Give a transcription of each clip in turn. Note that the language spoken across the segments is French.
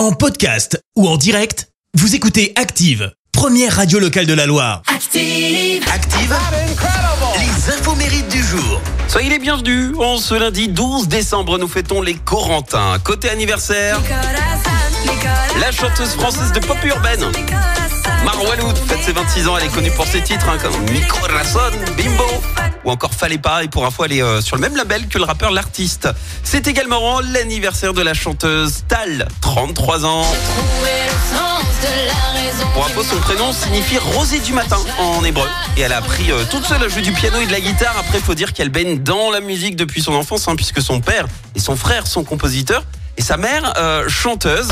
En podcast ou en direct, vous écoutez Active, première radio locale de la Loire. Active. Active, les infos mérites du jour. Soyez les bienvenus. En ce lundi 12 décembre, nous fêtons les Corentins. Côté anniversaire, la chanteuse française de pop urbaine, Marwaloud, fête ses 26 ans. Elle est connue pour ses titres hein, comme Mi Corazon, Bimbo ou encore Fallait pas. Et pour info, elle est euh, sur le même label que le rappeur L'artiste. C'est également l'anniversaire de la chanteuse Tal, 33 ans. Pour info, son prénom signifie rosée du matin en hébreu. Et elle a appris euh, toute seule à jouer du piano et de la guitare. Après, faut dire qu'elle baigne dans la musique depuis son enfance, hein, puisque son père et son frère sont compositeurs. Et sa mère, euh, chanteuse.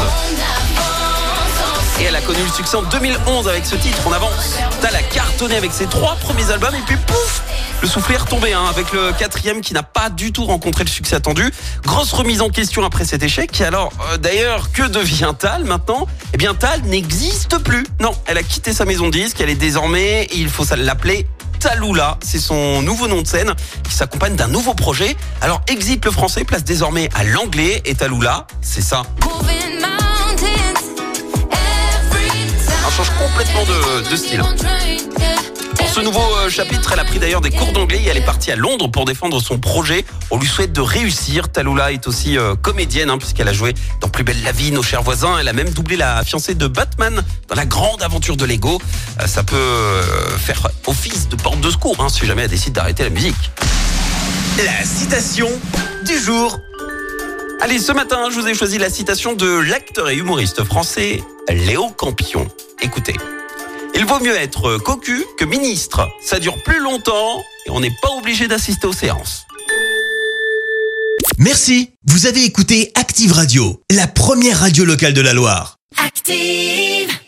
Connu le succès en 2011 avec ce titre, On avance. Tal a cartonné avec ses trois premiers albums et puis pouf Le soufflet est retombé hein, avec le quatrième qui n'a pas du tout rencontré le succès attendu. Grosse remise en question après cet échec. Et alors, euh, d'ailleurs, que devient Tal maintenant? Eh bien, Tal n'existe plus. Non, elle a quitté sa maison de disque. Elle est désormais, il faut l'appeler Taloula, c'est son nouveau nom de scène qui s'accompagne d'un nouveau projet. Alors exit le français, place désormais à l'anglais et Taloula, c'est ça. Change complètement de, style. Pour ce nouveau euh, chapitre, elle a pris d'ailleurs des cours d'anglais et elle est partie à Londres pour défendre son projet. On lui souhaite de réussir. Taloula est aussi euh, comédienne hein, puisqu'elle a joué dans Plus belle la vie, Nos chers voisins. Elle a même doublé la fiancée de Batman dans la grande aventure de Lego. Euh, ça peut faire office de porte de secours hein, si jamais elle décide d'arrêter la musique. La citation du jour. Allez, ce matin, je vous ai choisi la citation de l'acteur et humoriste français Léo Campion. Écoutez. Il vaut mieux être cocu que ministre. Ça dure plus longtemps et on n'est pas obligé d'assister aux séances. Merci, vous avez écouté Active Radio, la première radio locale de la Loire. Active.